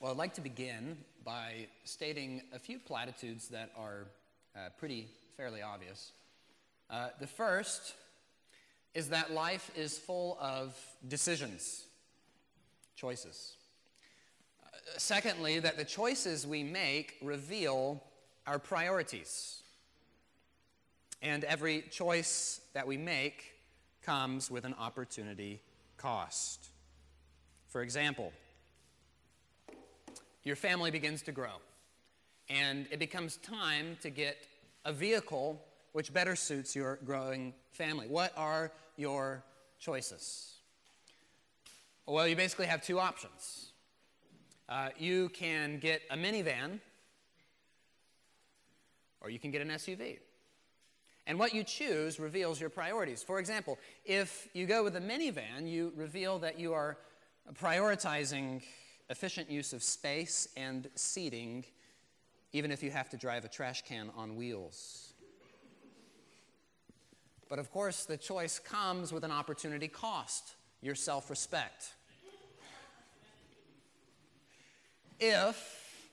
Well, I'd like to begin by stating a few platitudes that are uh, pretty fairly obvious. Uh, the first is that life is full of decisions, choices. Uh, secondly, that the choices we make reveal our priorities. And every choice that we make comes with an opportunity cost. For example, your family begins to grow, and it becomes time to get a vehicle which better suits your growing family. What are your choices? Well, you basically have two options. Uh, you can get a minivan, or you can get an SUV. And what you choose reveals your priorities. For example, if you go with a minivan, you reveal that you are prioritizing efficient use of space and seating, even if you have to drive a trash can on wheels. But of course, the choice comes with an opportunity cost your self respect. If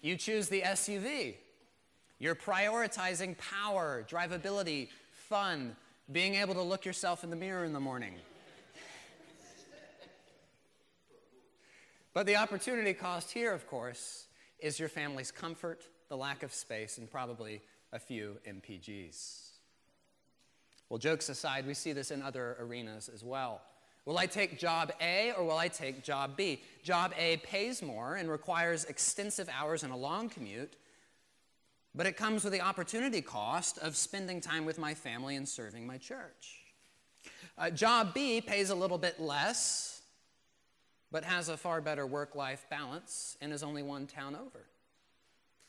you choose the SUV, you're prioritizing power, drivability, fun, being able to look yourself in the mirror in the morning. But the opportunity cost here, of course, is your family's comfort, the lack of space, and probably a few MPGs. Well, jokes aside, we see this in other arenas as well. Will I take job A or will I take job B? Job A pays more and requires extensive hours and a long commute, but it comes with the opportunity cost of spending time with my family and serving my church. Uh, job B pays a little bit less, but has a far better work life balance and is only one town over.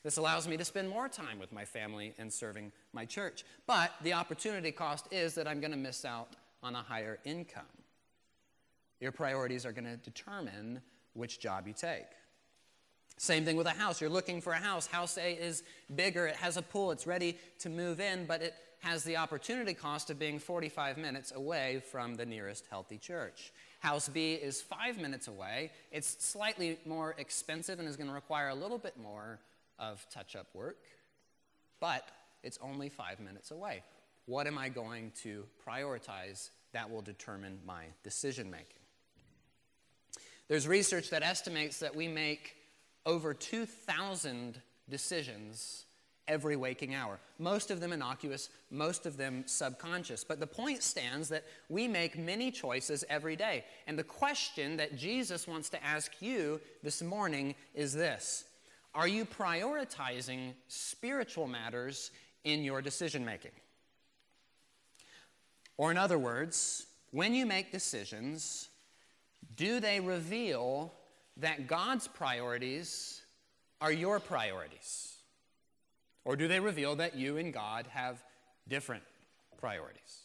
This allows me to spend more time with my family and serving my church. But the opportunity cost is that I'm going to miss out on a higher income. Your priorities are going to determine which job you take. Same thing with a house. You're looking for a house. House A is bigger, it has a pool, it's ready to move in, but it has the opportunity cost of being 45 minutes away from the nearest healthy church. House B is five minutes away. It's slightly more expensive and is going to require a little bit more of touch up work, but it's only five minutes away. What am I going to prioritize? That will determine my decision making. There's research that estimates that we make over 2,000 decisions every waking hour. Most of them innocuous, most of them subconscious. But the point stands that we make many choices every day. And the question that Jesus wants to ask you this morning is this Are you prioritizing spiritual matters in your decision making? Or, in other words, when you make decisions, do they reveal that God's priorities are your priorities? Or do they reveal that you and God have different priorities?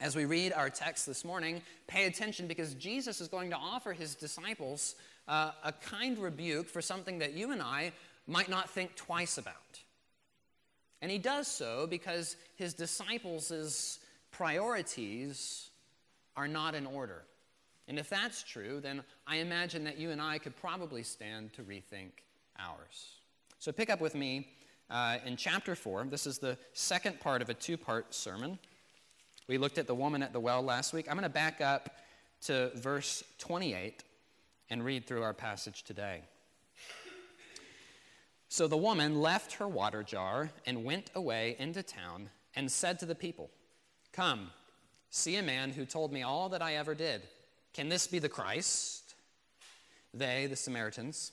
As we read our text this morning, pay attention because Jesus is going to offer his disciples uh, a kind rebuke for something that you and I might not think twice about. And he does so because his disciples' priorities are not in order. And if that's true, then I imagine that you and I could probably stand to rethink ours. So pick up with me uh, in chapter 4. This is the second part of a two part sermon. We looked at the woman at the well last week. I'm going to back up to verse 28 and read through our passage today. So the woman left her water jar and went away into town and said to the people, Come, see a man who told me all that I ever did. Can this be the Christ? They, the Samaritans,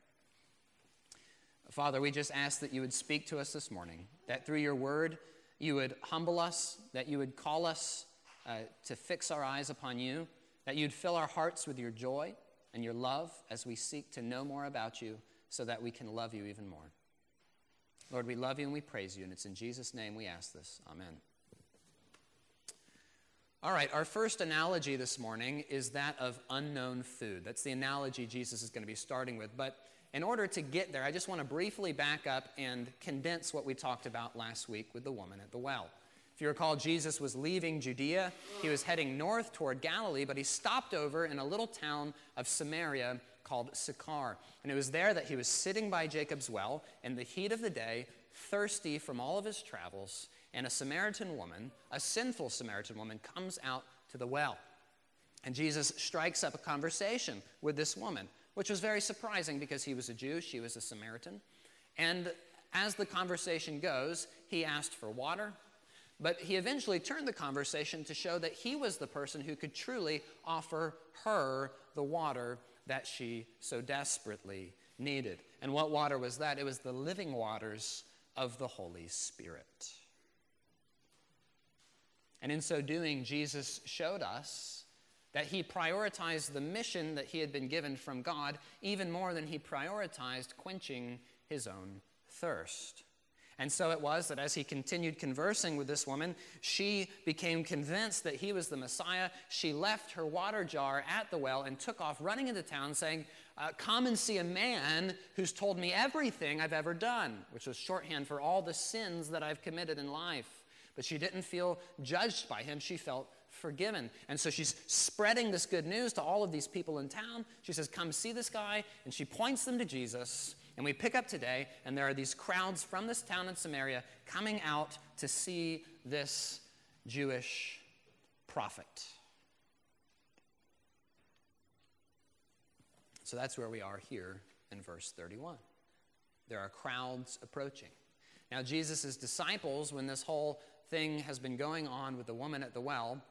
Father, we just ask that you would speak to us this morning, that through your word, you would humble us, that you would call us uh, to fix our eyes upon you, that you'd fill our hearts with your joy and your love as we seek to know more about you so that we can love you even more. Lord, we love you and we praise you, and it's in Jesus' name we ask this. Amen. All right, our first analogy this morning is that of unknown food. That's the analogy Jesus is going to be starting with. But in order to get there, I just want to briefly back up and condense what we talked about last week with the woman at the well. If you recall, Jesus was leaving Judea. He was heading north toward Galilee, but he stopped over in a little town of Samaria called Sychar. And it was there that he was sitting by Jacob's well in the heat of the day, thirsty from all of his travels. And a Samaritan woman, a sinful Samaritan woman, comes out to the well. And Jesus strikes up a conversation with this woman, which was very surprising because he was a Jew, she was a Samaritan. And as the conversation goes, he asked for water, but he eventually turned the conversation to show that he was the person who could truly offer her the water that she so desperately needed. And what water was that? It was the living waters of the Holy Spirit. And in so doing, Jesus showed us that he prioritized the mission that he had been given from God even more than he prioritized quenching his own thirst. And so it was that as he continued conversing with this woman, she became convinced that he was the Messiah. She left her water jar at the well and took off running into town saying, uh, Come and see a man who's told me everything I've ever done, which was shorthand for all the sins that I've committed in life. But she didn't feel judged by him, she felt forgiven. And so she's spreading this good news to all of these people in town. She says, Come see this guy. And she points them to Jesus. And we pick up today, and there are these crowds from this town in Samaria coming out to see this Jewish prophet. So that's where we are here in verse 31. There are crowds approaching. Now, Jesus' disciples, when this whole thing has been going on with the woman at the well,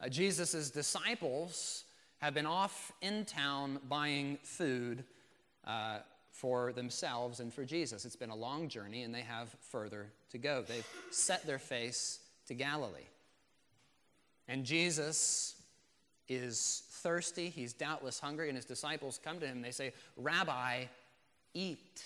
uh, Jesus' disciples have been off in town buying food. Uh, for themselves and for Jesus. It's been a long journey, and they have further to go. They've set their face to Galilee. And Jesus is thirsty, he's doubtless hungry, and his disciples come to him they say, Rabbi, eat.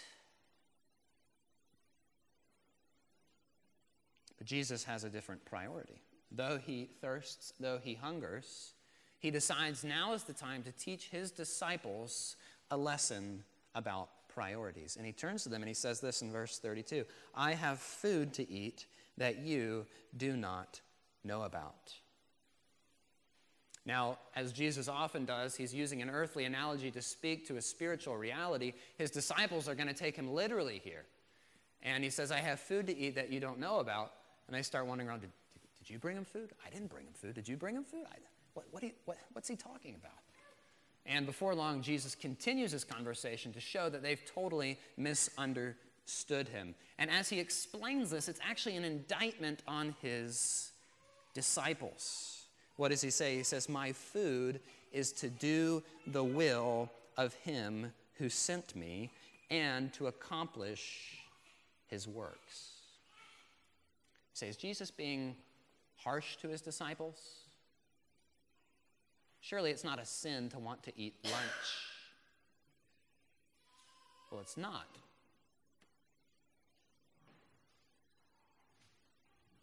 But Jesus has a different priority. Though he thirsts, though he hungers, he decides now is the time to teach his disciples a lesson about priorities. And he turns to them and he says this in verse 32 I have food to eat that you do not know about. Now, as Jesus often does, he's using an earthly analogy to speak to a spiritual reality. His disciples are going to take him literally here. And he says, I have food to eat that you don't know about. And they start wondering around, did you bring him food? I didn't bring him food. Did you bring him food? I, what, what, you, what, what's he talking about? And before long, Jesus continues his conversation to show that they've totally misunderstood him. And as he explains this, it's actually an indictment on his disciples. What does he say? He says, My food is to do the will of him who sent me and to accomplish his works. He says, Jesus being harsh to his disciples? Surely it's not a sin to want to eat lunch. Well, it's not.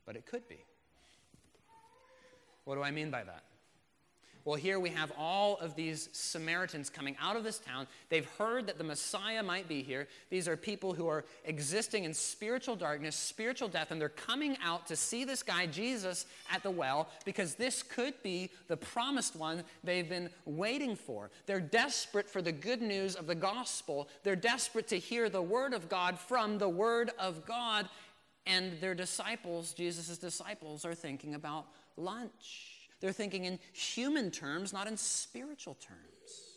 But it could be. What do I mean by that? Well, here we have all of these Samaritans coming out of this town. They've heard that the Messiah might be here. These are people who are existing in spiritual darkness, spiritual death, and they're coming out to see this guy, Jesus, at the well because this could be the promised one they've been waiting for. They're desperate for the good news of the gospel. They're desperate to hear the word of God from the word of God. And their disciples, Jesus' disciples, are thinking about lunch. They're thinking in human terms, not in spiritual terms.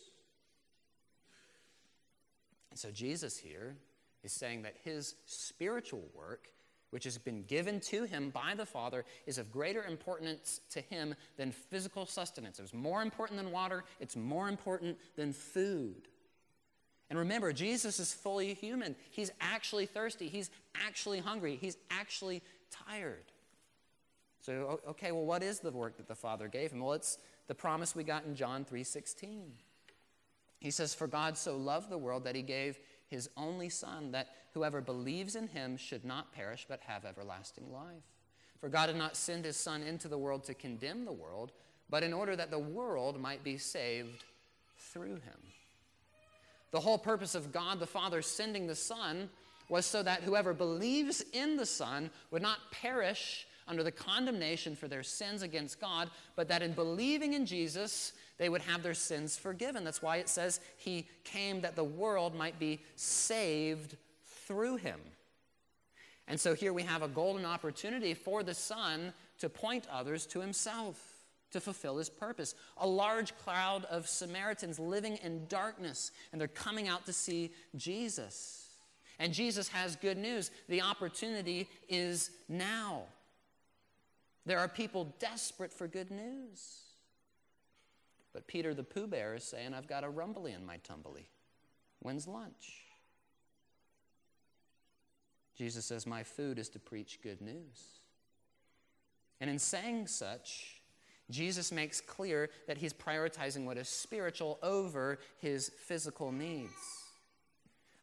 And so Jesus here is saying that his spiritual work, which has been given to him by the Father, is of greater importance to him than physical sustenance. It's more important than water, it's more important than food. And remember, Jesus is fully human. He's actually thirsty, he's actually hungry, he's actually tired. So, okay, well, what is the work that the Father gave him? Well, it's the promise we got in John 3:16. He says, "For God so loved the world that he gave his only son that whoever believes in him should not perish but have everlasting life. For God did not send his son into the world to condemn the world, but in order that the world might be saved through him." The whole purpose of God the Father sending the Son was so that whoever believes in the Son would not perish under the condemnation for their sins against God, but that in believing in Jesus, they would have their sins forgiven. That's why it says he came that the world might be saved through him. And so here we have a golden opportunity for the Son to point others to himself to fulfill his purpose. A large crowd of Samaritans living in darkness, and they're coming out to see Jesus. And Jesus has good news. The opportunity is now. There are people desperate for good news. But Peter the Pooh Bear is saying, I've got a rumbly in my tumbly. When's lunch? Jesus says, My food is to preach good news. And in saying such, Jesus makes clear that he's prioritizing what is spiritual over his physical needs.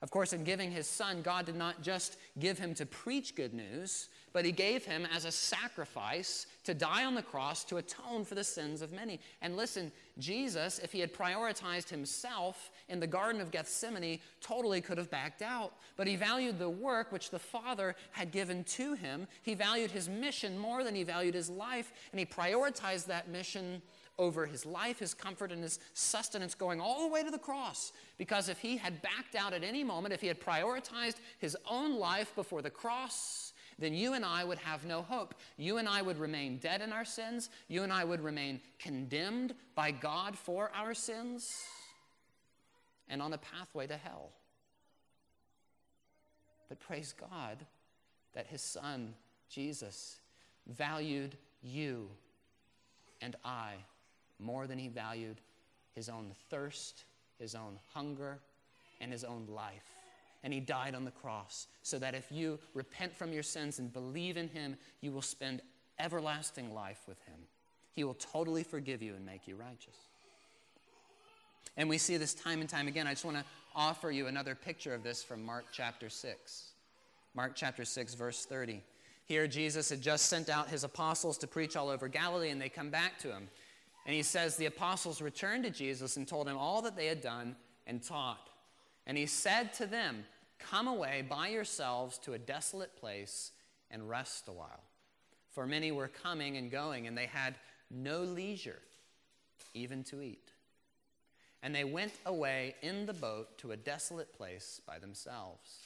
Of course, in giving his son, God did not just give him to preach good news, but he gave him as a sacrifice to die on the cross to atone for the sins of many. And listen, Jesus, if he had prioritized himself in the Garden of Gethsemane, totally could have backed out. But he valued the work which the Father had given to him. He valued his mission more than he valued his life, and he prioritized that mission over his life, his comfort, and his sustenance going all the way to the cross. Because if he had backed out at any moment, if he had prioritized his own life before the cross, then you and I would have no hope. You and I would remain dead in our sins. You and I would remain condemned by God for our sins and on a pathway to hell. But praise God that his son, Jesus, valued you and I more than he valued his own thirst, his own hunger, and his own life and he died on the cross so that if you repent from your sins and believe in him, you will spend everlasting life with him. He will totally forgive you and make you righteous. And we see this time and time again. I just want to offer you another picture of this from Mark chapter 6. Mark chapter 6, verse 30. Here, Jesus had just sent out his apostles to preach all over Galilee, and they come back to him. And he says, The apostles returned to Jesus and told him all that they had done and taught. And he said to them, Come away by yourselves to a desolate place and rest a while. For many were coming and going, and they had no leisure even to eat. And they went away in the boat to a desolate place by themselves.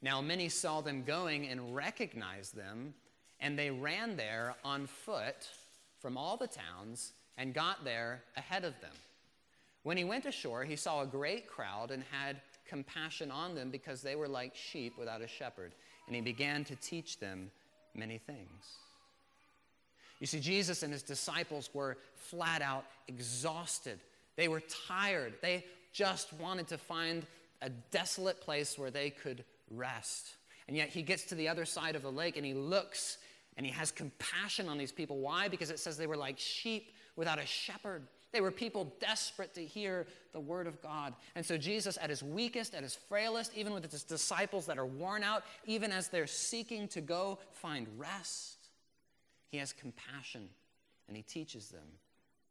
Now many saw them going and recognized them, and they ran there on foot from all the towns and got there ahead of them. When he went ashore, he saw a great crowd and had compassion on them because they were like sheep without a shepherd. And he began to teach them many things. You see, Jesus and his disciples were flat out exhausted. They were tired. They just wanted to find a desolate place where they could rest. And yet he gets to the other side of the lake and he looks and he has compassion on these people. Why? Because it says they were like sheep without a shepherd. They were people desperate to hear the word of God. And so, Jesus, at his weakest, at his frailest, even with his disciples that are worn out, even as they're seeking to go find rest, he has compassion and he teaches them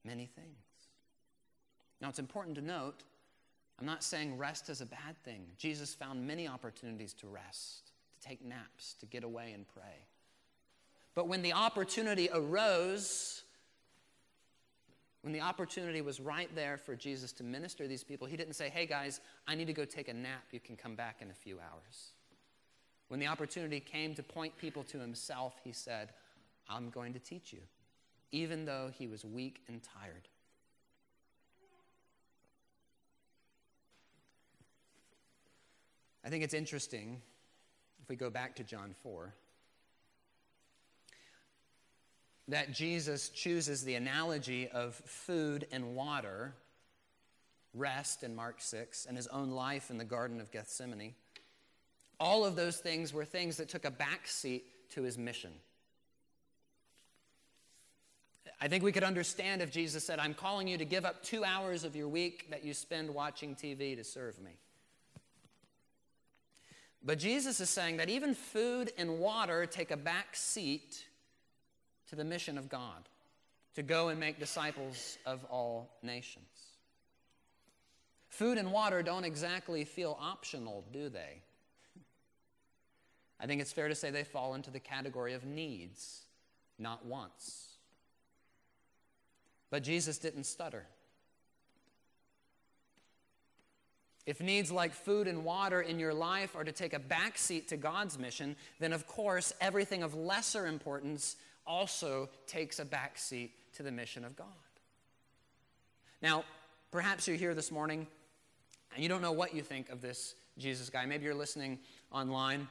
many things. Now, it's important to note I'm not saying rest is a bad thing. Jesus found many opportunities to rest, to take naps, to get away and pray. But when the opportunity arose, when the opportunity was right there for Jesus to minister to these people, he didn't say, Hey guys, I need to go take a nap. You can come back in a few hours. When the opportunity came to point people to himself, he said, I'm going to teach you, even though he was weak and tired. I think it's interesting if we go back to John 4 that Jesus chooses the analogy of food and water, rest in Mark 6, and his own life in the Garden of Gethsemane. All of those things were things that took a backseat to his mission. I think we could understand if Jesus said, I'm calling you to give up two hours of your week that you spend watching TV to serve me. But Jesus is saying that even food and water take a back seat to the mission of God to go and make disciples of all nations. Food and water don't exactly feel optional, do they? I think it's fair to say they fall into the category of needs, not wants. But Jesus didn't stutter. If needs like food and water in your life are to take a backseat to God's mission, then of course everything of lesser importance also takes a backseat to the mission of God. Now, perhaps you're here this morning and you don't know what you think of this Jesus guy. Maybe you're listening online.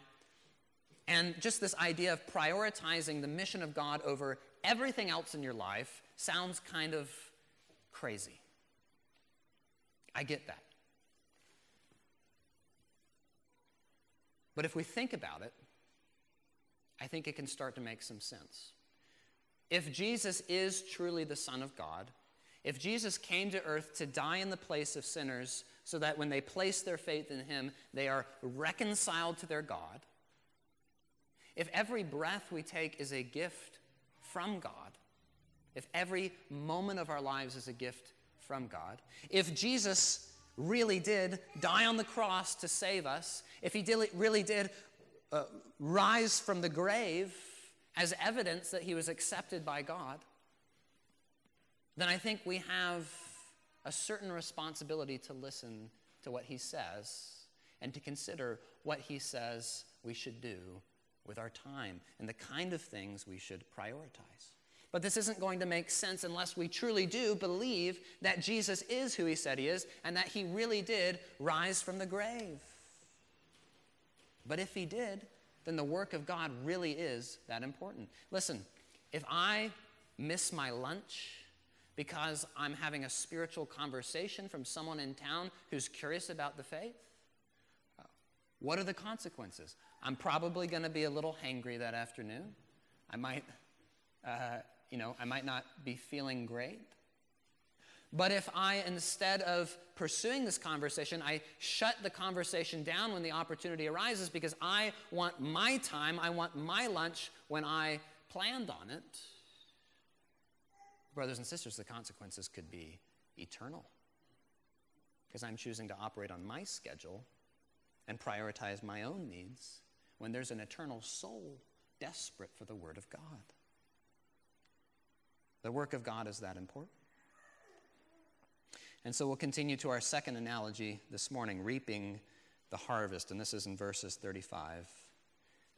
And just this idea of prioritizing the mission of God over everything else in your life sounds kind of crazy. I get that. But if we think about it, I think it can start to make some sense. If Jesus is truly the Son of God, if Jesus came to earth to die in the place of sinners so that when they place their faith in him, they are reconciled to their God, if every breath we take is a gift from God, if every moment of our lives is a gift from God, if Jesus really did die on the cross to save us, if he really did uh, rise from the grave as evidence that he was accepted by God, then I think we have a certain responsibility to listen to what he says and to consider what he says we should do with our time and the kind of things we should prioritize. But this isn't going to make sense unless we truly do believe that Jesus is who he said he is and that he really did rise from the grave. But if he did, then the work of God really is that important. Listen, if I miss my lunch because I'm having a spiritual conversation from someone in town who's curious about the faith, what are the consequences? I'm probably going to be a little hangry that afternoon. I might uh, you know, I might not be feeling great. But if I, instead of pursuing this conversation, I shut the conversation down when the opportunity arises because I want my time, I want my lunch when I planned on it, brothers and sisters, the consequences could be eternal because I'm choosing to operate on my schedule and prioritize my own needs when there's an eternal soul desperate for the Word of God. The work of God is that important. And so we'll continue to our second analogy this morning reaping the harvest. And this is in verses 35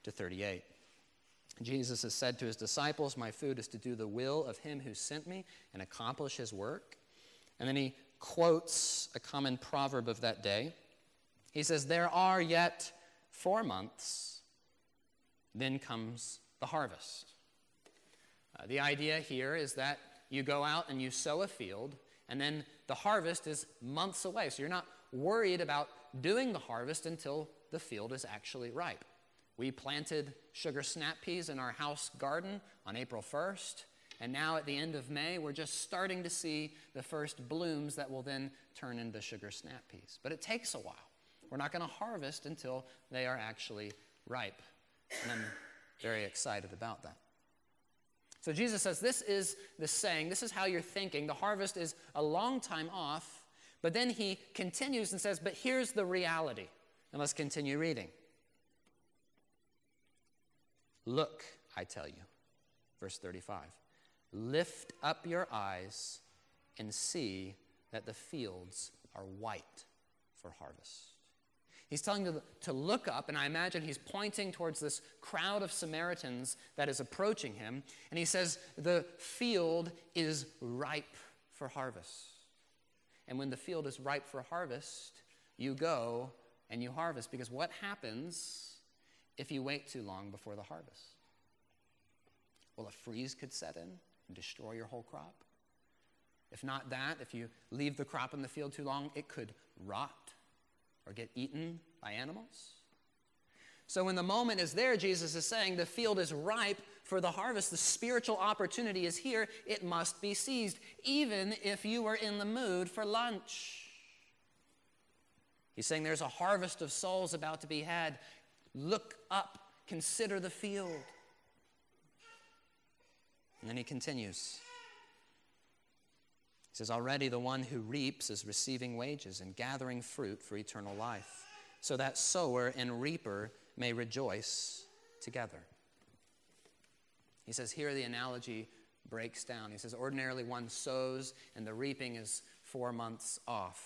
to 38. Jesus has said to his disciples, My food is to do the will of him who sent me and accomplish his work. And then he quotes a common proverb of that day. He says, There are yet four months, then comes the harvest. Uh, the idea here is that you go out and you sow a field, and then the harvest is months away. So you're not worried about doing the harvest until the field is actually ripe. We planted sugar snap peas in our house garden on April 1st, and now at the end of May, we're just starting to see the first blooms that will then turn into sugar snap peas. But it takes a while. We're not going to harvest until they are actually ripe. And I'm very excited about that. So Jesus says, This is the saying, this is how you're thinking. The harvest is a long time off. But then he continues and says, But here's the reality. And let's continue reading. Look, I tell you, verse 35 lift up your eyes and see that the fields are white for harvest. He's telling them to look up, and I imagine he's pointing towards this crowd of Samaritans that is approaching him. And he says, The field is ripe for harvest. And when the field is ripe for harvest, you go and you harvest. Because what happens if you wait too long before the harvest? Well, a freeze could set in and destroy your whole crop. If not that, if you leave the crop in the field too long, it could rot or get eaten by animals. So when the moment is there, Jesus is saying the field is ripe for the harvest. The spiritual opportunity is here. It must be seized, even if you are in the mood for lunch. He's saying there's a harvest of souls about to be had. Look up, consider the field. And then he continues. Says, Already the one who reaps is receiving wages and gathering fruit for eternal life, so that sower and reaper may rejoice together. He says, Here the analogy breaks down. He says, Ordinarily one sows and the reaping is four months off.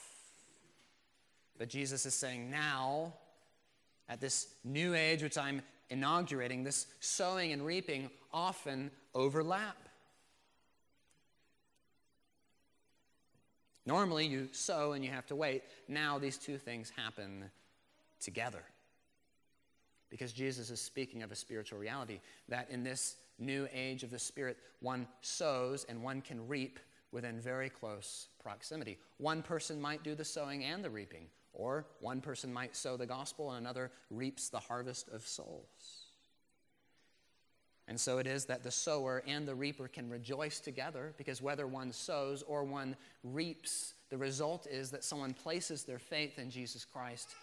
But Jesus is saying, Now, at this new age which I'm inaugurating, this sowing and reaping often overlap. Normally, you sow and you have to wait. Now, these two things happen together. Because Jesus is speaking of a spiritual reality that in this new age of the Spirit, one sows and one can reap within very close proximity. One person might do the sowing and the reaping, or one person might sow the gospel and another reaps the harvest of souls. And so it is that the sower and the reaper can rejoice together because whether one sows or one reaps, the result is that someone places their faith in Jesus Christ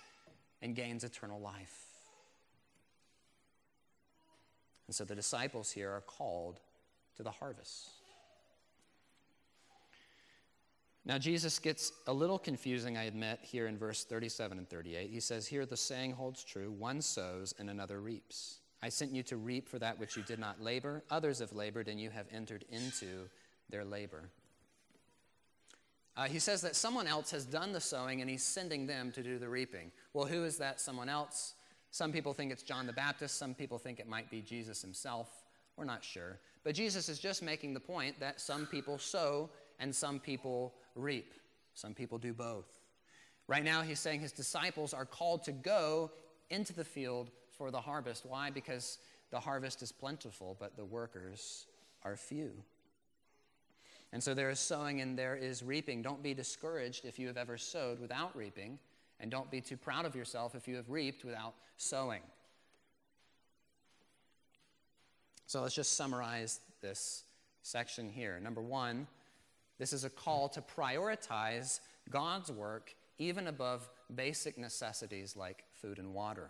and gains eternal life. And so the disciples here are called to the harvest. Now, Jesus gets a little confusing, I admit, here in verse 37 and 38. He says, Here the saying holds true one sows and another reaps. I sent you to reap for that which you did not labor. Others have labored, and you have entered into their labor. Uh, he says that someone else has done the sowing and he's sending them to do the reaping. Well, who is that someone else? Some people think it's John the Baptist. Some people think it might be Jesus himself. We're not sure. But Jesus is just making the point that some people sow and some people reap. Some people do both. Right now, he's saying his disciples are called to go into the field for the harvest. Why? Because the harvest is plentiful, but the workers are few. And so there is sowing and there is reaping. Don't be discouraged if you have ever sowed without reaping, and don't be too proud of yourself if you have reaped without sowing. So let's just summarize this section here. Number one, this is a call to prioritize God's work even above basic necessities like food and water.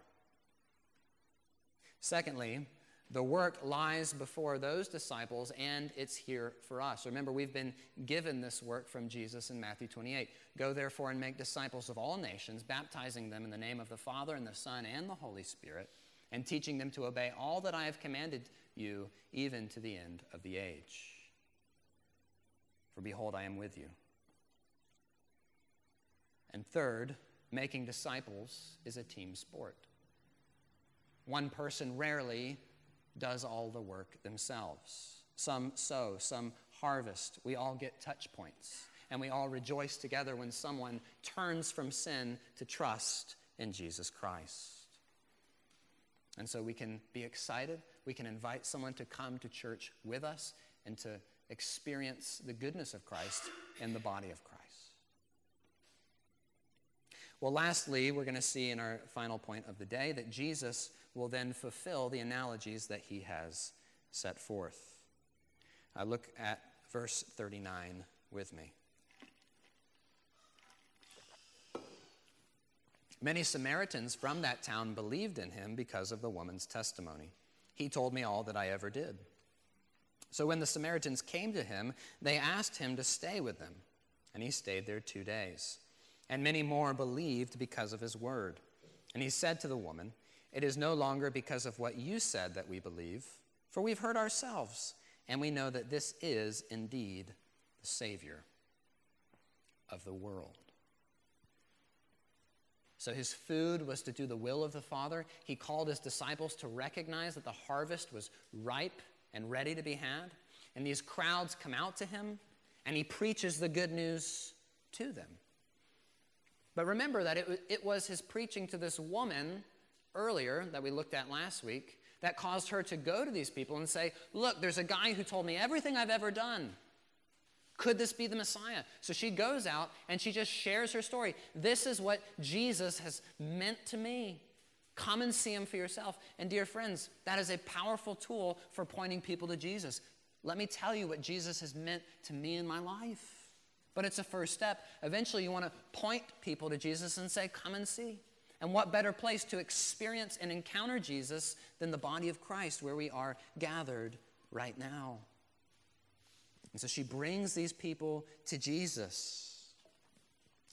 Secondly, the work lies before those disciples and it's here for us. Remember, we've been given this work from Jesus in Matthew 28. Go therefore and make disciples of all nations, baptizing them in the name of the Father and the Son and the Holy Spirit, and teaching them to obey all that I have commanded you, even to the end of the age. For behold, I am with you. And third, making disciples is a team sport. One person rarely does all the work themselves. Some sow, some harvest. We all get touch points. And we all rejoice together when someone turns from sin to trust in Jesus Christ. And so we can be excited. We can invite someone to come to church with us and to experience the goodness of Christ in the body of Christ. Well, lastly, we're going to see in our final point of the day that Jesus will then fulfill the analogies that he has set forth. I look at verse 39 with me. Many Samaritans from that town believed in him because of the woman's testimony. He told me all that I ever did. So when the Samaritans came to him, they asked him to stay with them, and he stayed there two days. And many more believed because of his word. And he said to the woman, it is no longer because of what you said that we believe, for we've heard ourselves, and we know that this is indeed the Savior of the world. So his food was to do the will of the Father. He called his disciples to recognize that the harvest was ripe and ready to be had. And these crowds come out to him, and he preaches the good news to them. But remember that it, it was his preaching to this woman earlier that we looked at last week that caused her to go to these people and say, Look, there's a guy who told me everything I've ever done. Could this be the Messiah? So she goes out and she just shares her story. This is what Jesus has meant to me. Come and see him for yourself. And dear friends, that is a powerful tool for pointing people to Jesus. Let me tell you what Jesus has meant to me in my life. But it's a first step. Eventually, you want to point people to Jesus and say, Come and see. And what better place to experience and encounter Jesus than the body of Christ where we are gathered right now? And so she brings these people to Jesus.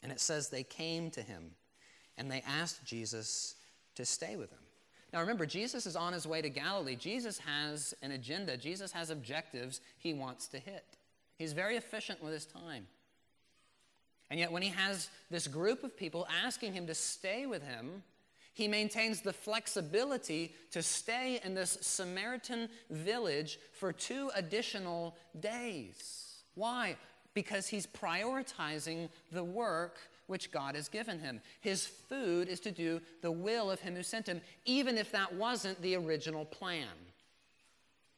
And it says they came to him and they asked Jesus to stay with them. Now remember, Jesus is on his way to Galilee. Jesus has an agenda, Jesus has objectives he wants to hit. He's very efficient with his time. And yet, when he has this group of people asking him to stay with him, he maintains the flexibility to stay in this Samaritan village for two additional days. Why? Because he's prioritizing the work which God has given him. His food is to do the will of him who sent him, even if that wasn't the original plan,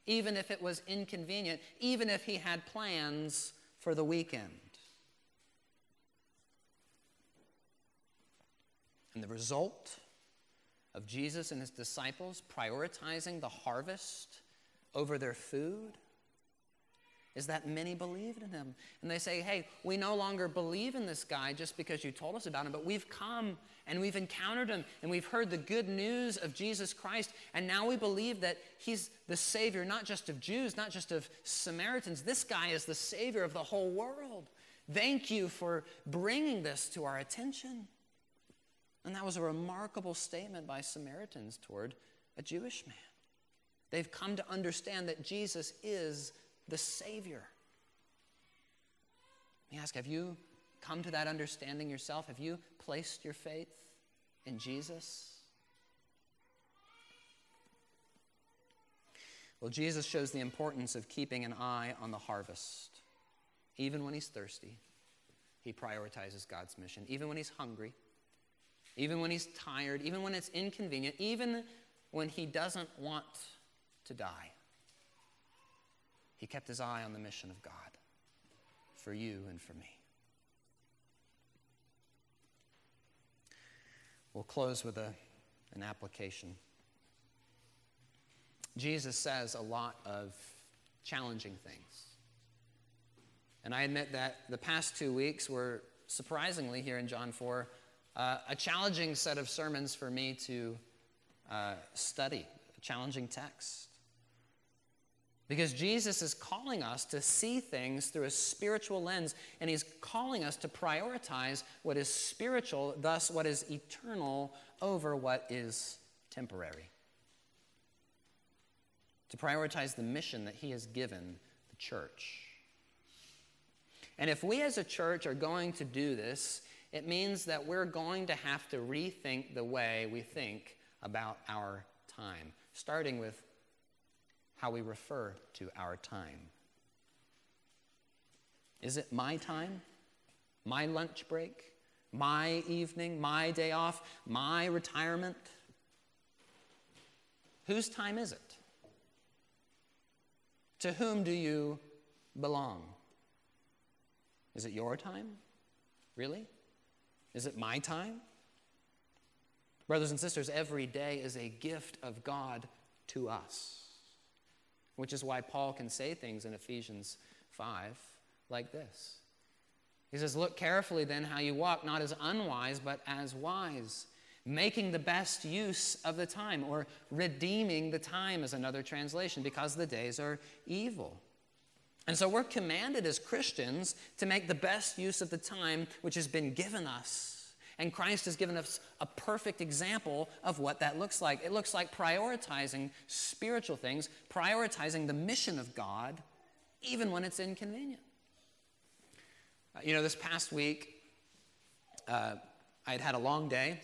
even if it was inconvenient, even if he had plans for the weekend. And the result of Jesus and his disciples prioritizing the harvest over their food is that many believed in him. And they say, hey, we no longer believe in this guy just because you told us about him, but we've come and we've encountered him and we've heard the good news of Jesus Christ. And now we believe that he's the Savior, not just of Jews, not just of Samaritans. This guy is the Savior of the whole world. Thank you for bringing this to our attention. And that was a remarkable statement by Samaritans toward a Jewish man. They've come to understand that Jesus is the Savior. Let me ask have you come to that understanding yourself? Have you placed your faith in Jesus? Well, Jesus shows the importance of keeping an eye on the harvest. Even when he's thirsty, he prioritizes God's mission. Even when he's hungry, even when he's tired, even when it's inconvenient, even when he doesn't want to die. He kept his eye on the mission of God for you and for me. We'll close with a, an application. Jesus says a lot of challenging things. And I admit that the past two weeks were surprisingly here in John 4 uh, a challenging set of sermons for me to uh, study, a challenging text. Because Jesus is calling us to see things through a spiritual lens, and he's calling us to prioritize what is spiritual, thus, what is eternal, over what is temporary. To prioritize the mission that he has given the church. And if we as a church are going to do this, it means that we're going to have to rethink the way we think about our time, starting with how we refer to our time. Is it my time? My lunch break? My evening? My day off? My retirement? Whose time is it? To whom do you belong? Is it your time? Really? Is it my time? Brothers and sisters, every day is a gift of God to us, which is why Paul can say things in Ephesians 5 like this. He says, Look carefully then how you walk, not as unwise, but as wise, making the best use of the time, or redeeming the time is another translation, because the days are evil. And so we're commanded as Christians to make the best use of the time which has been given us. And Christ has given us a perfect example of what that looks like. It looks like prioritizing spiritual things, prioritizing the mission of God, even when it's inconvenient. Uh, you know, this past week, uh, I had had a long day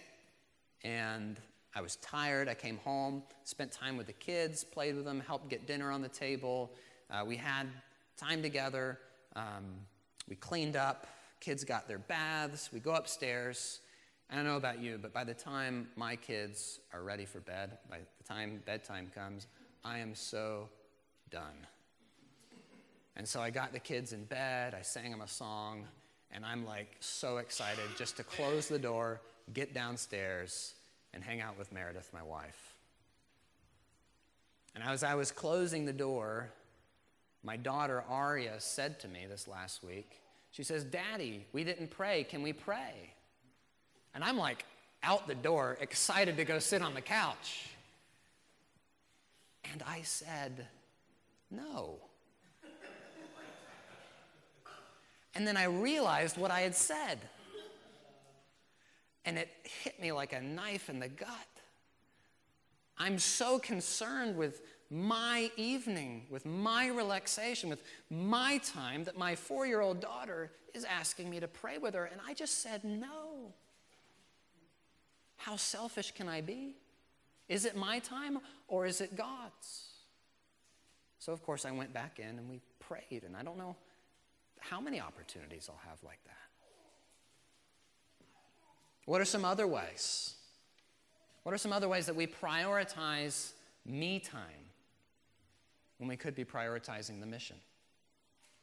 and I was tired. I came home, spent time with the kids, played with them, helped get dinner on the table. Uh, we had time together. Um, we cleaned up. Kids got their baths. We go upstairs. I don't know about you, but by the time my kids are ready for bed, by the time bedtime comes, I am so done. And so I got the kids in bed, I sang them a song, and I'm like so excited just to close the door, get downstairs, and hang out with Meredith, my wife. And as I was closing the door, my daughter Aria said to me this last week, she says, Daddy, we didn't pray. Can we pray? And I'm like out the door, excited to go sit on the couch. And I said, No. And then I realized what I had said. And it hit me like a knife in the gut. I'm so concerned with my evening, with my relaxation, with my time that my four year old daughter is asking me to pray with her. And I just said no. How selfish can I be? Is it my time or is it God's? So, of course, I went back in and we prayed, and I don't know how many opportunities I'll have like that. What are some other ways? What are some other ways that we prioritize me time when we could be prioritizing the mission?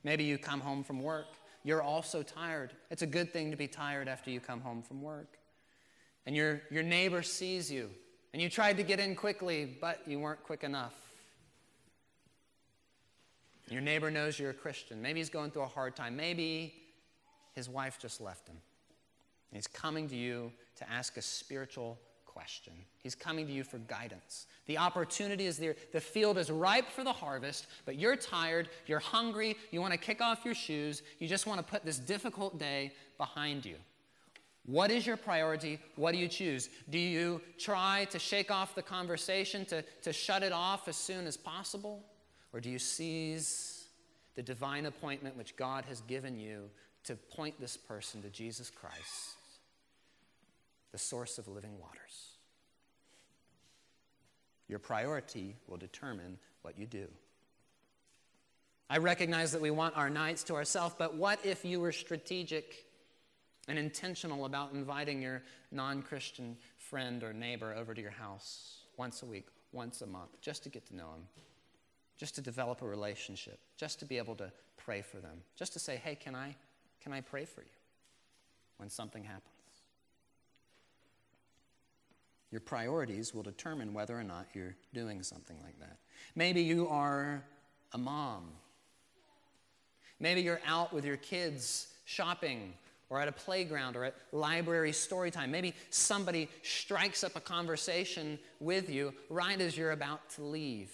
Maybe you come home from work, you're also tired. It's a good thing to be tired after you come home from work and your, your neighbor sees you, and you tried to get in quickly, but you weren't quick enough. Your neighbor knows you're a Christian. Maybe he's going through a hard time. Maybe his wife just left him. He's coming to you to ask a spiritual question. He's coming to you for guidance. The opportunity is there. The field is ripe for the harvest, but you're tired, you're hungry, you want to kick off your shoes, you just want to put this difficult day behind you. What is your priority? What do you choose? Do you try to shake off the conversation, to, to shut it off as soon as possible? Or do you seize the divine appointment which God has given you to point this person to Jesus Christ, the source of living waters? Your priority will determine what you do. I recognize that we want our nights to ourselves, but what if you were strategic? and intentional about inviting your non Christian friend or neighbor over to your house once a week, once a month, just to get to know them, just to develop a relationship, just to be able to pray for them, just to say, hey, can I, can I pray for you when something happens? Your priorities will determine whether or not you're doing something like that. Maybe you are a mom. Maybe you're out with your kids shopping or at a playground or at library story time. Maybe somebody strikes up a conversation with you right as you're about to leave.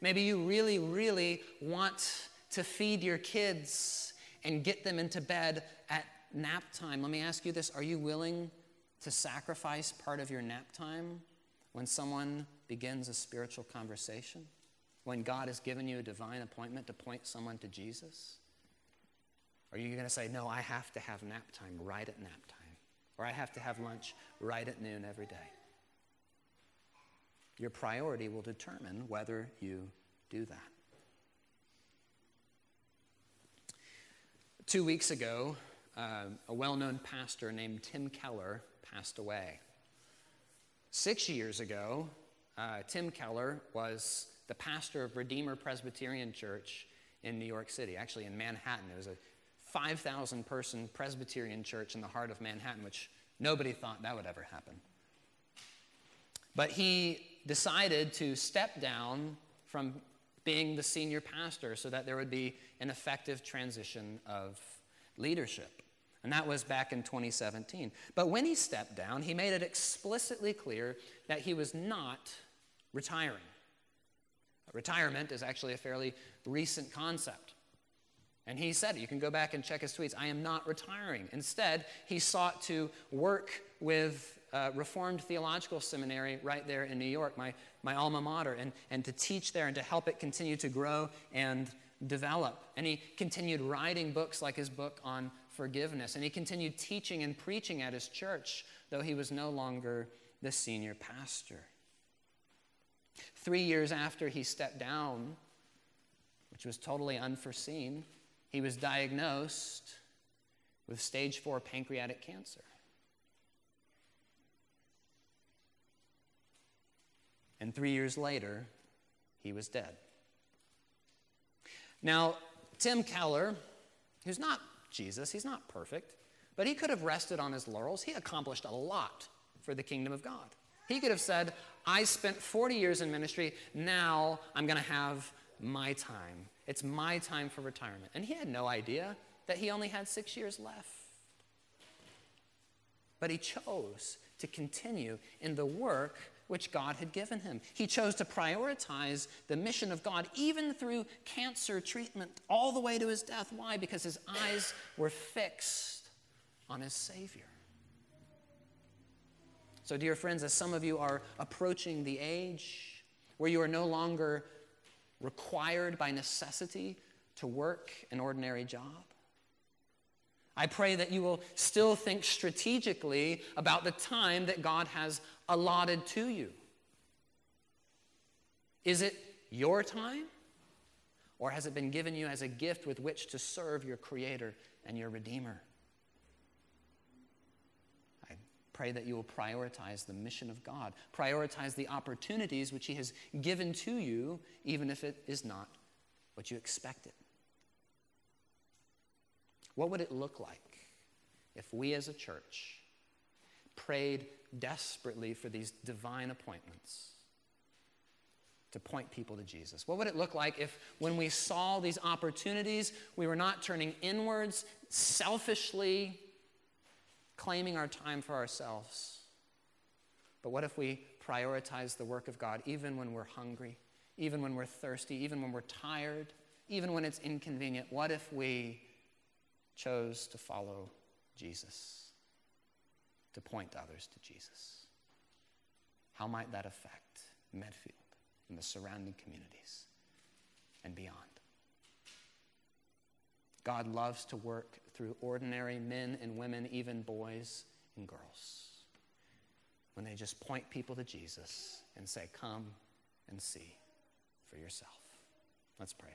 Maybe you really, really want to feed your kids and get them into bed at nap time. Let me ask you this Are you willing to sacrifice part of your nap time when someone begins a spiritual conversation? When God has given you a divine appointment to point someone to Jesus? Are you going to say, no, I have to have nap time right at nap time? Or I have to have lunch right at noon every day? Your priority will determine whether you do that. Two weeks ago, uh, a well known pastor named Tim Keller passed away. Six years ago, uh, Tim Keller was the pastor of Redeemer Presbyterian Church in New York City, actually in Manhattan. It was a 5,000 person Presbyterian church in the heart of Manhattan, which nobody thought that would ever happen. But he decided to step down from being the senior pastor so that there would be an effective transition of leadership. And that was back in 2017. But when he stepped down, he made it explicitly clear that he was not retiring. Retirement is actually a fairly recent concept. And he said, you can go back and check his tweets, I am not retiring. Instead, he sought to work with uh, Reformed Theological Seminary right there in New York, my, my alma mater, and, and to teach there and to help it continue to grow and develop. And he continued writing books like his book on forgiveness. And he continued teaching and preaching at his church, though he was no longer the senior pastor. Three years after he stepped down, which was totally unforeseen, he was diagnosed with stage four pancreatic cancer. And three years later, he was dead. Now, Tim Keller, who's not Jesus, he's not perfect, but he could have rested on his laurels. He accomplished a lot for the kingdom of God. He could have said, I spent 40 years in ministry, now I'm going to have my time. It's my time for retirement. And he had no idea that he only had six years left. But he chose to continue in the work which God had given him. He chose to prioritize the mission of God even through cancer treatment all the way to his death. Why? Because his eyes were fixed on his Savior. So, dear friends, as some of you are approaching the age where you are no longer required by necessity to work an ordinary job, I pray that you will still think strategically about the time that God has allotted to you. Is it your time? Or has it been given you as a gift with which to serve your Creator and your Redeemer? I pray that you will prioritize the mission of God, prioritize the opportunities which He has given to you, even if it is not what you expected. What would it look like if we as a church prayed desperately for these divine appointments to point people to Jesus? What would it look like if, when we saw these opportunities, we were not turning inwards, selfishly claiming our time for ourselves? But what if we prioritize the work of God even when we're hungry, even when we're thirsty, even when we're tired, even when it's inconvenient? What if we chose to follow Jesus, to point others to Jesus. How might that affect Medfield and the surrounding communities and beyond? God loves to work through ordinary men and women, even boys and girls, when they just point people to Jesus and say, Come and see for yourself. Let's pray.